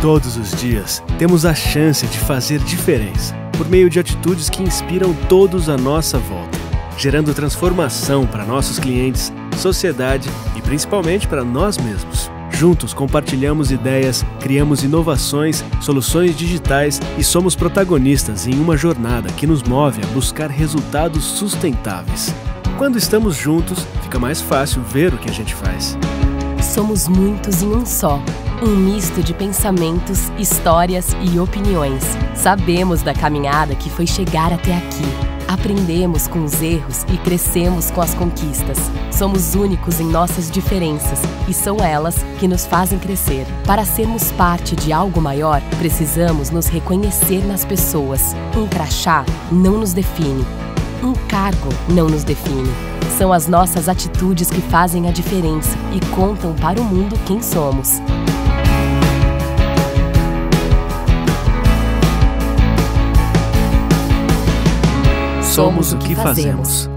Todos os dias temos a chance de fazer diferença por meio de atitudes que inspiram todos à nossa volta, gerando transformação para nossos clientes, sociedade e principalmente para nós mesmos. Juntos compartilhamos ideias, criamos inovações, soluções digitais e somos protagonistas em uma jornada que nos move a buscar resultados sustentáveis. Quando estamos juntos, fica mais fácil ver o que a gente faz. Somos muitos em um só. Um misto de pensamentos, histórias e opiniões. Sabemos da caminhada que foi chegar até aqui. Aprendemos com os erros e crescemos com as conquistas. Somos únicos em nossas diferenças e são elas que nos fazem crescer. Para sermos parte de algo maior, precisamos nos reconhecer nas pessoas. Um crachá não nos define. Um cargo não nos define. São as nossas atitudes que fazem a diferença e contam para o mundo quem somos. Somos o que fazemos.